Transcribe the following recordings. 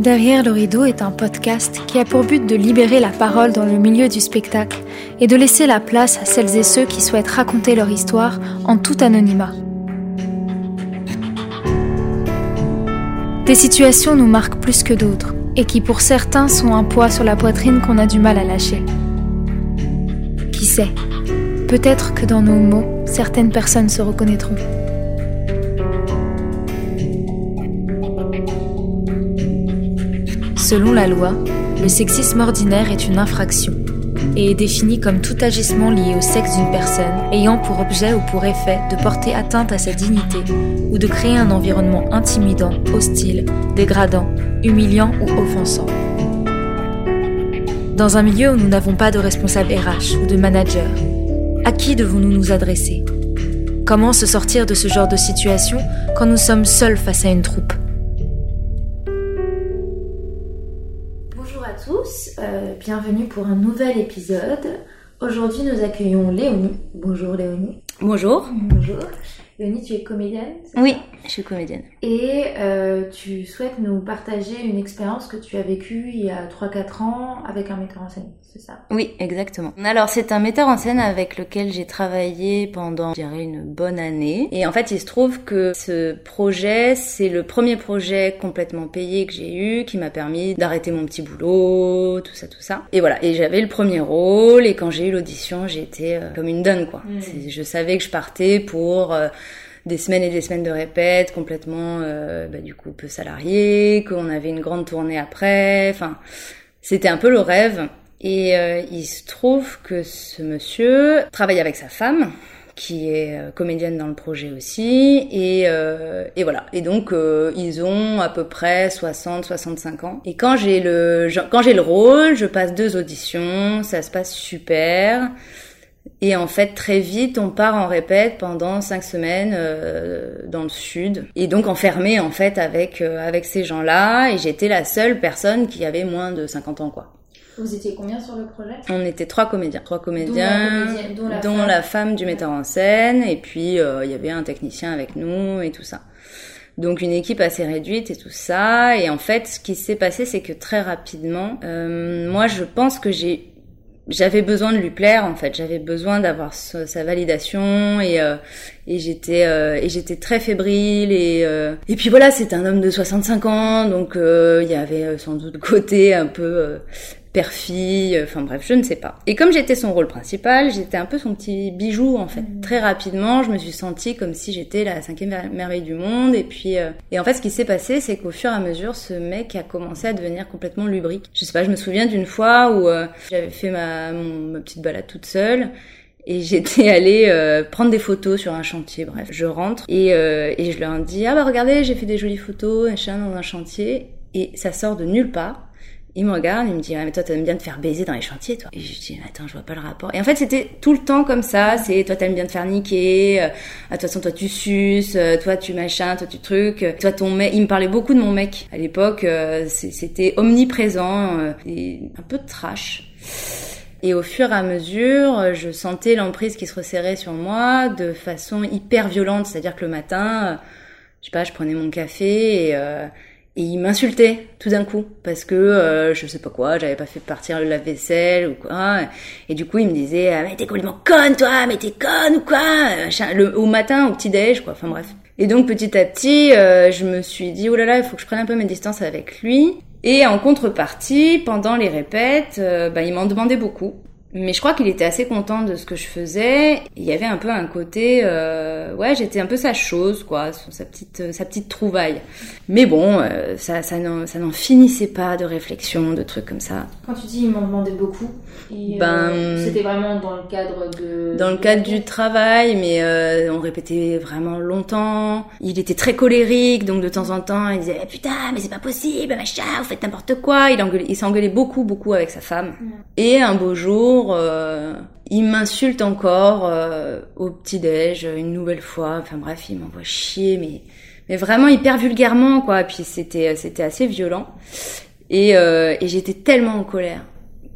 Derrière le rideau est un podcast qui a pour but de libérer la parole dans le milieu du spectacle et de laisser la place à celles et ceux qui souhaitent raconter leur histoire en tout anonymat. Des situations nous marquent plus que d'autres et qui pour certains sont un poids sur la poitrine qu'on a du mal à lâcher. Qui sait? Peut-être que dans nos mots, certaines personnes se reconnaîtront. Selon la loi, le sexisme ordinaire est une infraction et est défini comme tout agissement lié au sexe d'une personne ayant pour objet ou pour effet de porter atteinte à sa dignité ou de créer un environnement intimidant, hostile, dégradant, humiliant ou offensant. Dans un milieu où nous n'avons pas de responsable RH ou de manager, à qui devons-nous nous adresser? Comment se sortir de ce genre de situation quand nous sommes seuls face à une troupe? Bienvenue pour un nouvel épisode. Aujourd'hui, nous accueillons Léonie. Bonjour Léonie. Bonjour. Bonjour. Léonie, tu es comédienne Oui, je suis comédienne. Et euh, tu souhaites nous partager une expérience que tu as vécue il y a 3-4 ans avec un metteur en scène, c'est ça? Oui, exactement. Alors, c'est un metteur en scène avec lequel j'ai travaillé pendant, je dirais, une bonne année. Et en fait, il se trouve que ce projet, c'est le premier projet complètement payé que j'ai eu, qui m'a permis d'arrêter mon petit boulot, tout ça, tout ça. Et voilà, et j'avais le premier rôle, et quand j'ai eu l'audition, j'étais euh, comme une donne, quoi. Mmh. Je savais que je partais pour... Euh, des semaines et des semaines de répète, complètement euh, bah, du coup peu salarié, qu'on avait une grande tournée après. Enfin, c'était un peu le rêve. Et euh, il se trouve que ce monsieur travaille avec sa femme, qui est euh, comédienne dans le projet aussi, et, et voilà. Et donc ils ont à peu près 60-65 ans. Et quand j'ai le quand j'ai le rôle, je passe deux auditions, ça se passe super. Et en fait, très vite, on part en répète pendant cinq semaines euh, dans le sud. Et donc enfermé en fait avec euh, avec ces gens-là. Et j'étais la seule personne qui avait moins de 50 ans, quoi. Vous étiez combien sur le projet? On était trois comédiens, trois comédiens, dont, la, femme. du metteur en scène. Et puis euh, il y avait un technicien avec nous et tout ça. Donc une équipe assez réduite et tout ça. Et en fait, ce qui s'est passé, c'est que très rapidement, moi, je pense que j'ai j'avais besoin de lui plaire en fait. J'avais besoin d'avoir sa validation et euh, euh, et j'étais très fébrile et euh, et puis voilà c'est un homme de 65 ans donc il y avait sans doute côté un peu père-fille, enfin bref, je ne sais pas. Et comme j'étais son rôle principal, j'étais un peu son petit bijou en fait. Mmh. Très rapidement, je me suis sentie comme si j'étais la cinquième merveille du monde. Et puis, euh... et en fait, ce qui s'est passé, c'est qu'au fur et à mesure, ce mec a commencé à devenir complètement lubrique. Je sais pas, je me souviens d'une fois où euh, j'avais fait ma, mon, ma petite balade toute seule. Et j'étais allée euh, prendre des photos sur un chantier, bref. Je rentre et, euh, et je leur dis, ah bah regardez, j'ai fait des jolies photos, machin, dans un chantier. Et ça sort de nulle part. Il me regarde, il me dit ah, mais toi t'aimes bien te faire baiser dans les chantiers toi. Et je dis attends je vois pas le rapport. Et en fait c'était tout le temps comme ça. C'est toi t'aimes bien te faire niquer. Euh, de toute façon toi tu suces, euh, toi tu machin, toi tu truc. Toi ton mec. Il me parlait beaucoup de mon mec à l'époque. Euh, c'était omniprésent et un peu de trash. Et au fur et à mesure, je sentais l'emprise qui se resserrait sur moi de façon hyper violente. C'est-à-dire que le matin, je sais pas, je prenais mon café et et il m'insultait tout d'un coup parce que euh, je sais pas quoi, j'avais pas fait partir le lave-vaisselle ou quoi. Et du coup, il me disait ah, "Mais t'es complètement conne toi, mais t'es conne ou quoi le, Au matin, au petit déj, quoi. Enfin bref. Et donc petit à petit, euh, je me suis dit "Oh là là, il faut que je prenne un peu mes distances avec lui." Et en contrepartie, pendant les répètes, euh, bah, il m'en demandait beaucoup. Mais je crois qu'il était assez content de ce que je faisais. Il y avait un peu un côté, euh, ouais, j'étais un peu sa chose, quoi, sa petite, sa petite trouvaille. Mais bon, euh, ça, ça n'en, finissait pas de réflexion, de trucs comme ça. Quand tu dis il m'en demandait beaucoup, et, ben, euh, c'était vraiment dans le cadre de. Dans le cadre du travail, mais euh, on répétait vraiment longtemps. Il était très colérique, donc de temps en temps, il disait eh, putain, mais c'est pas possible, machin, vous faites n'importe quoi. Il s'engueulait beaucoup, beaucoup avec sa femme. Et un beau jour euh, il m'insulte encore euh, au petit-déj une nouvelle fois. Enfin bref, il m'envoie chier, mais, mais vraiment hyper vulgairement, quoi. Puis c'était, c'était assez violent. Et, euh, et j'étais tellement en colère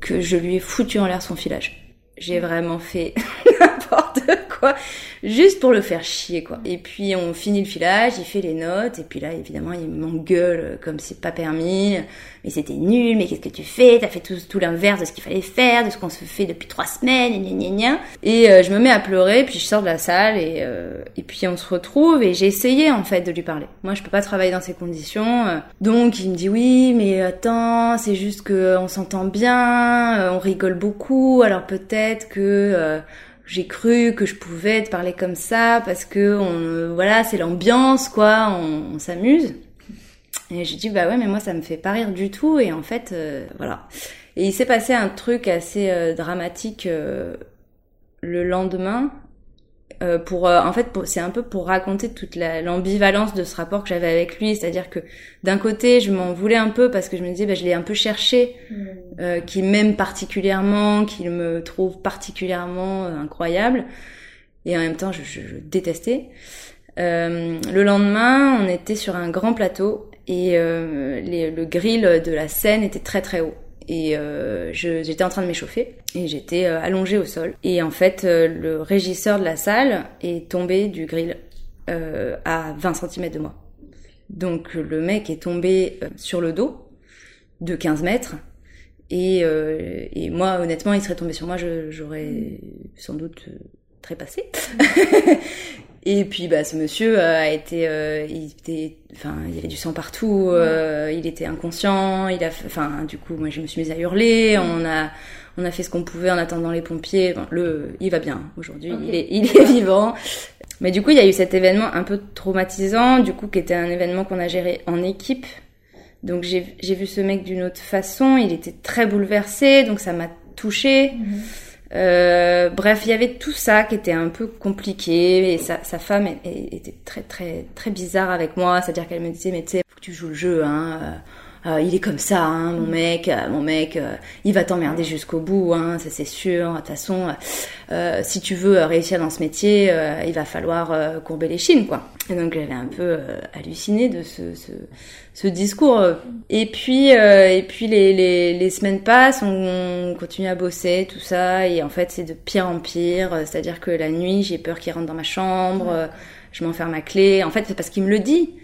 que je lui ai foutu en l'air son filage. J'ai vraiment fait n'importe quoi. juste pour le faire chier quoi. Et puis on finit le filage, il fait les notes et puis là évidemment il m'engueule comme c'est pas permis. Mais c'était nul, mais qu'est-ce que tu fais? T'as fait tout, tout l'inverse de ce qu'il fallait faire, de ce qu'on se fait depuis trois semaines, gna gna gna. Et euh, je me mets à pleurer, puis je sors de la salle et, euh, et puis on se retrouve et j'ai essayé en fait de lui parler. Moi je peux pas travailler dans ces conditions. Euh. donc il me dit oui, mais attends, c'est juste que on s'entend bien, on rigole beaucoup, alors peut-être que j'ai cru que je pouvais te parler comme ça parce que on, voilà c'est l'ambiance quoi on, s'amuse. Et j'ai dit bah ouais mais moi ça me fait pas rire du tout. Et en fait euh, voilà. Et il s'est passé un truc assez euh, dramatique euh, le lendemain euh, pour euh, en fait c'est un peu pour raconter toute l'ambivalence de ce rapport que j'avais avec lui. C'est-à-dire que d'un côté je m'en voulais un peu parce que je me disais bah, je l'ai un peu cherché mm. euh, qu'il m'aime particulièrement qu'il me trouve particulièrement euh, incroyable. Et en même temps je, je, je détestais. Le lendemain on était sur un grand plateau et les, le grill de la scène était très très haut et euh, j'étais en train de m'échauffer et j'étais euh, allongée au sol. Et en fait, euh, le régisseur de la salle est tombé du grill euh, à 20 cm de moi. Donc le mec est tombé sur le dos de 15 mètres. Et, et moi, honnêtement, il serait tombé sur moi, j'aurais sans doute trépassé. Et puis bah ce monsieur euh, a été, euh, il était, enfin il y avait du sang partout, euh, il était inconscient, il a, enfin du coup moi je me suis mise à hurler, on a, on a fait ce qu'on pouvait en attendant les pompiers. Bon, le, il va bien aujourd'hui, il est, il est vivant. Mais du coup il y a eu cet événement un peu traumatisant, du coup qui était un événement qu'on a géré en équipe. Donc j'ai vu ce mec d'une autre façon, il était très bouleversé, donc ça m'a touchée. Mhm. Euh, bref, il y avait tout ça qui était un peu compliqué et sa, sa femme était très très très bizarre avec moi, c'est-à-dire qu'elle me disait mais tu sais, que tu joues le jeu, hein. Euh, euh, il est comme ça, hein, mon mec, mon mec, il va t'emmerder jusqu'au bout, hein, ça c'est sûr. De toute façon, si tu veux réussir dans ce métier, il va falloir courber les chines, quoi. Et donc j'avais un peu halluciné de ce, ce, ce discours. Et puis, euh, et puis les, les, les, semaines passent, on continue à bosser, tout ça, et en fait c'est de pire en pire. C'est-à-dire que la nuit, j'ai peur qu'il rentre dans ma chambre. Je m'enferme ma clé. En fait, c'est parce qu'il me le dit.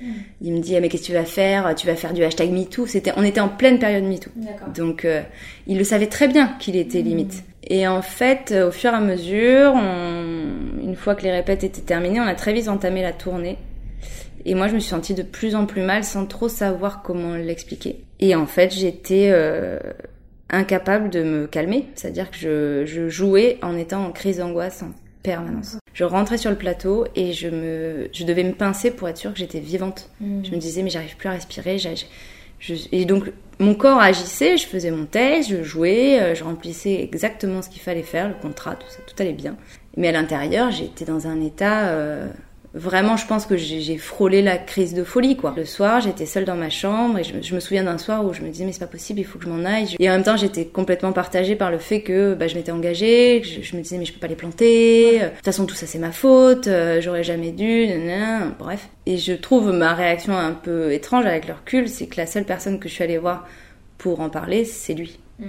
Il me dit ah, mais qu'est-ce que tu vas faire? Tu vas faire du hashtag MeToo. C'était, on était en pleine période MeToo. Donc, euh, il le savait très bien qu'il était limite. Et en fait, au fur et à mesure, on... une fois que les répètes étaient terminées, on a très vite entamé la tournée. Et moi, je me suis sentie de plus en plus mal sans trop savoir comment l'expliquer. Et en fait, j'étais euh, incapable de me calmer. C'est-à-dire que je, je, jouais en étant en crise d'angoisse permanence. Je rentrais sur le plateau et je, me, je devais me pincer pour être sûre que j'étais vivante. Mm. Je me disais, mais j'arrive plus à respirer. Je, et donc, mon corps agissait, je faisais mon test, je jouais, euh, je remplissais exactement ce qu'il fallait faire, le contrat, tout ça, tout allait bien. Mais à l'intérieur, j'étais dans un état... Euh, Vraiment, je pense que j'ai frôlé la crise de folie, quoi. Le soir, j'étais seule dans ma chambre et je, me souviens d'un soir où je me disais mais c'est pas possible, il faut que je m'en aille. Et en même temps, j'étais complètement partagée par le fait que bah, je m'étais engagée, que je, me disais mais je peux pas les planter. De toute façon, tout ça c'est ma faute, euh, j'aurais jamais dû, bref. Et je trouve ma réaction un peu étrange avec le recul, c'est que la seule personne que je suis allée voir pour en parler, c'est lui. Hmm.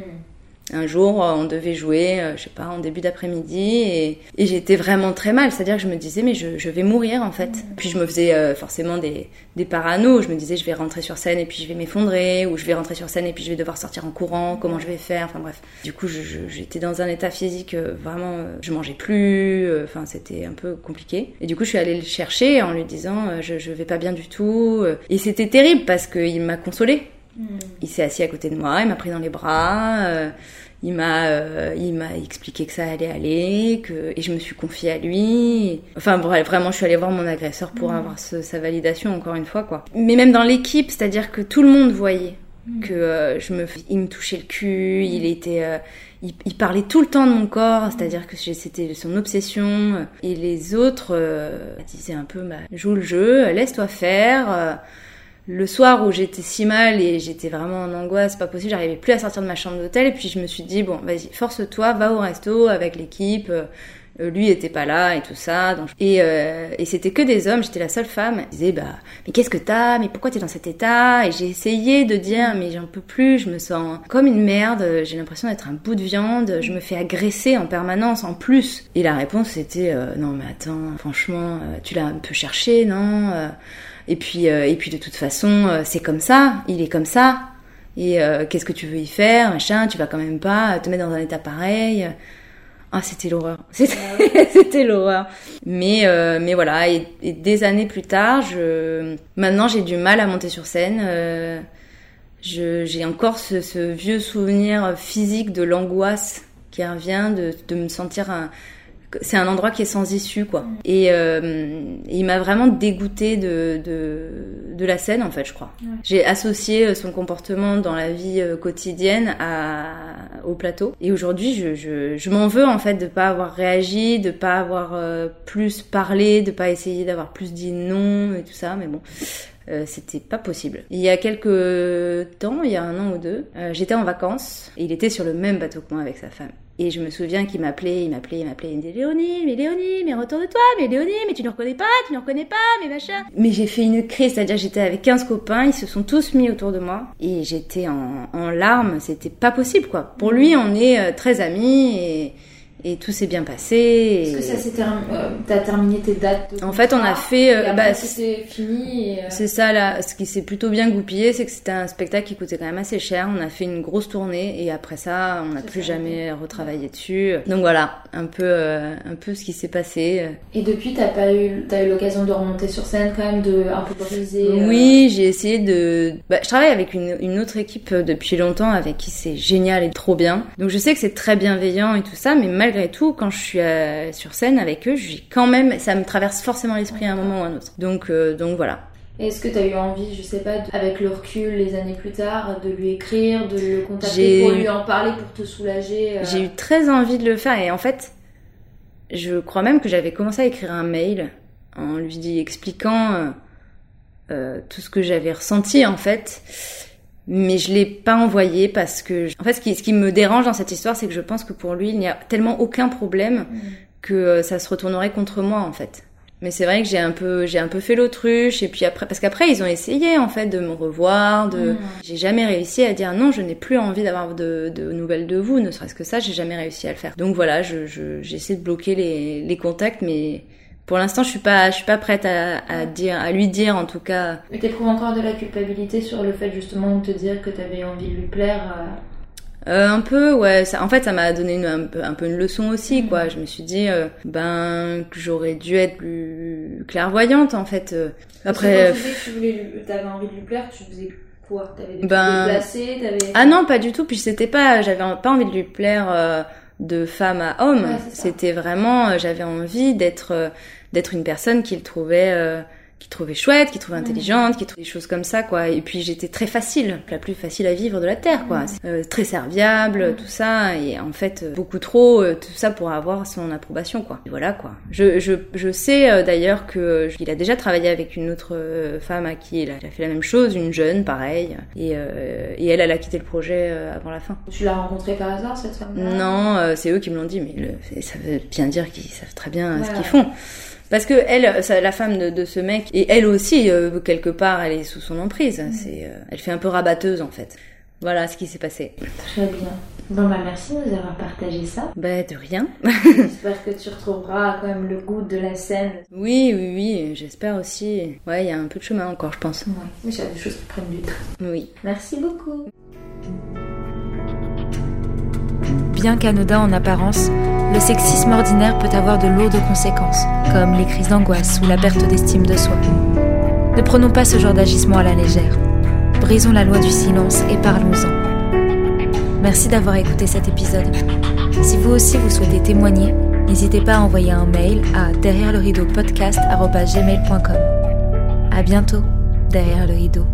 Un jour, euh, on devait jouer, euh, je sais pas, en début d'après-midi, et, et j'étais vraiment très mal. C'est-à-dire que je me disais, mais je, je vais mourir en fait. Puis je me faisais euh, forcément des, des parano. Je me disais, je vais rentrer sur scène et puis je vais m'effondrer, ou je vais rentrer sur scène et puis je vais devoir sortir en courant. Comment je vais faire? Enfin bref. Du coup, j'étais dans un état physique vraiment, je mangeais plus. Enfin, c'était un peu compliqué. Et du coup, je suis allée le chercher en lui disant, je, je vais pas bien du tout. Et c'était terrible parce qu'il m'a consolée. Mm. Il s'est assis à côté de moi, il m'a pris dans les bras, euh, il m'a euh, il m'a expliqué que ça allait aller, que et je me suis confiée à lui. Enfin vraiment je suis allée voir mon agresseur pour mm. avoir sa validation encore une fois quoi. Mais même dans l'équipe, c'est-à-dire que tout le monde voyait mm. que euh, je me il me touchait le cul, il était il, il, parlait tout le temps de mon corps, c'est-à-dire que c'était son obsession. Et les autres disaient un peu, bah, joue le jeu, laisse-toi faire le soir où j'étais si mal et j'étais vraiment en angoisse, pas possible, j'arrivais plus à sortir de ma chambre d'hôtel et puis je me suis dit bon, vas-y, force-toi, va au resto avec l'équipe, euh, lui était pas là et tout ça. Et, euh, et c'était que des hommes, j'étais la seule femme. Ils disaient, bah, mais qu'est-ce que t'as? Mais pourquoi t'es dans cet état? Et j'ai essayé de dire, mais j'en peux plus, je me sens comme une merde, j'ai l'impression d'être un bout de viande, je me fais agresser en permanence en plus. Et la réponse c'était, euh, non mais attends, franchement, euh, tu l'as un peu cherché, non Et puis, et puis de toute façon, c'est comme ça, il est comme ça. Et qu'est-ce que tu veux y faire, machin Tu vas quand même pas te mettre dans un état pareil. Ah, c'était l'horreur. C'était l'horreur. Mais euh, mais voilà. Et, des années plus tard, je maintenant j'ai du mal à monter sur scène. Euh, j'ai encore ce, ce, vieux souvenir physique de l'angoisse qui revient de, de me sentir un, c'est un endroit qui est sans issue quoi. Mm. Et, euh, il m'a vraiment dégoûté de, de, de la scène en fait, je crois. J'ai associé euh, son comportement dans la vie euh, quotidienne à, au plateau. Et aujourd'hui, je, je, je m'en veux en fait de pas avoir réagi, de pas avoir euh, plus parlé, de pas essayer d'avoir plus dit non et tout ça. Mais bon, euh, c'était pas possible. Il y a quelques temps, il y a un an ou deux, euh, j'étais en vacances et il était sur le même bateau que moi avec sa femme. Et je me souviens qu'il m'appelait, il m'appelait, il m'appelait, il me disait Léonie, mais Léonie, mais retourne-toi, mais Léonie, mais tu ne reconnais pas, tu ne reconnais pas, mais machin. Mais j'ai fait une crise, c'est-à-dire j'étais avec 15 copains, ils se sont tous mis autour de moi et j'étais en, en larmes, c'était pas possible quoi. Pour lui, on est euh, très amis et et tout s'est bien passé. Est-ce que ça s'est terminé euh, T'as terminé tes dates En fait, on a fait. Euh, bah, c'est fini. Euh, c'est ça là. Ce qui s'est plutôt bien goupillé, c'est que c'était un spectacle qui coûtait quand même assez cher. On a fait une grosse tournée et après ça, on n'a plus jamais retravaillé dessus. Donc voilà, un peu, un peu ce qui s'est passé. Et depuis, t'as pas eu, t'as eu l'occasion de remonter sur scène quand même, de un peu briser. Oui, j'ai essayé de. Bah, je travaille avec une, une autre équipe depuis longtemps, avec qui c'est génial et trop bien. Donc je sais que c'est très bienveillant et tout ça, mais mal malgré tout, quand je suis euh, sur scène avec eux, j'ai quand même, ça me traverse forcément l'esprit à un moment ou à un autre. Donc, euh, donc voilà. Est-ce que tu as eu envie, je sais pas, avec le recul, les années plus tard, de lui écrire, de le contacter pour lui en parler, pour te soulager euh J'ai eu très envie de le faire et en fait, je crois même que j'avais commencé à écrire un mail en lui expliquant tout ce que j'avais ressenti en fait mais je l'ai pas envoyé parce que en fait ce qui, ce qui me dérange dans cette histoire c'est que je pense que pour lui il n'y a tellement aucun problème mm. que euh, ça se retournerait contre moi en fait mais c'est vrai que j'ai un peu j'ai un peu fait l'autruche et puis après parce qu'après ils ont essayé en fait de me revoir de mm. j'ai jamais réussi à dire non je n'ai plus envie d'avoir de, de, nouvelles de vous ne serait-ce que ça j'ai jamais réussi à le faire donc voilà je j'essaie de bloquer les, les contacts mais pour l'instant, je suis pas, je suis pas prête à, à, dire, à lui dire en tout cas. Mais t'éprouves encore de la culpabilité sur le fait justement de te dire que t'avais envie de lui plaire. Euh... euh un peu, ouais. Ça, en fait, ça m'a donné une, un, peu, un, peu, une leçon aussi, mm. quoi. Je me suis dit, euh, ben, que j'aurais dû être plus clairvoyante, en fait. Après. Quand tu disais que tu voulais, t'avais envie de lui plaire, tu faisais quoi? T'avais des ben... déplacés, Ah non, pas du tout. Puis c'était pas, j'avais pas envie de lui plaire euh, de femme à homme. c'était vraiment, euh, j'avais envie d'être, euh, d'être une personne qu'il trouvait euh, qui trouvait chouette, qui trouvait intelligente, qui trouvait des choses comme ça, quoi. Et puis j'étais très facile, la plus facile à vivre de la terre, quoi. Euh, très serviable, tout ça, et en fait euh, beaucoup trop, euh, tout ça pour avoir son approbation, quoi. Et voilà, quoi. Je, je, je sais d'ailleurs que il a déjà travaillé avec une autre femme à qui il a, fait la même chose, une jeune, pareil, et, et elle, elle a quitté le projet avant la fin. Tu l'as rencontrée par hasard cette femme Non, c'est eux qui me l'ont dit, mais le, ça veut bien dire qu'ils savent très bien ce qu'ils font. Parce que elle, la femme de, ce mec, et elle aussi, euh, quelque part, elle est sous son emprise. C'est, euh, elle fait un peu rabatteuse en fait. Voilà ce qui s'est passé. Très bien. Bon bah merci de nous avoir partagé ça. Bah de rien. j'espère que tu retrouveras quand même le goût de la scène. Oui, oui, oui, j'espère aussi. Ouais, il y a un peu de chemin encore, je pense. Ouais, mais il y a des choses qui prennent du temps. Oui. Merci beaucoup. Bien qu'anodin en apparence, le sexisme ordinaire peut avoir de lourdes conséquences, comme les crises d'angoisse ou la perte d'estime de soi. Ne prenons pas ce genre d'agissement à la légère. Brisons la loi du silence et parlons-en. Merci d'avoir écouté cet épisode. Si vous aussi vous souhaitez témoigner, n'hésitez pas à envoyer un mail à derrière le rideau podcast À bientôt, derrière le rideau.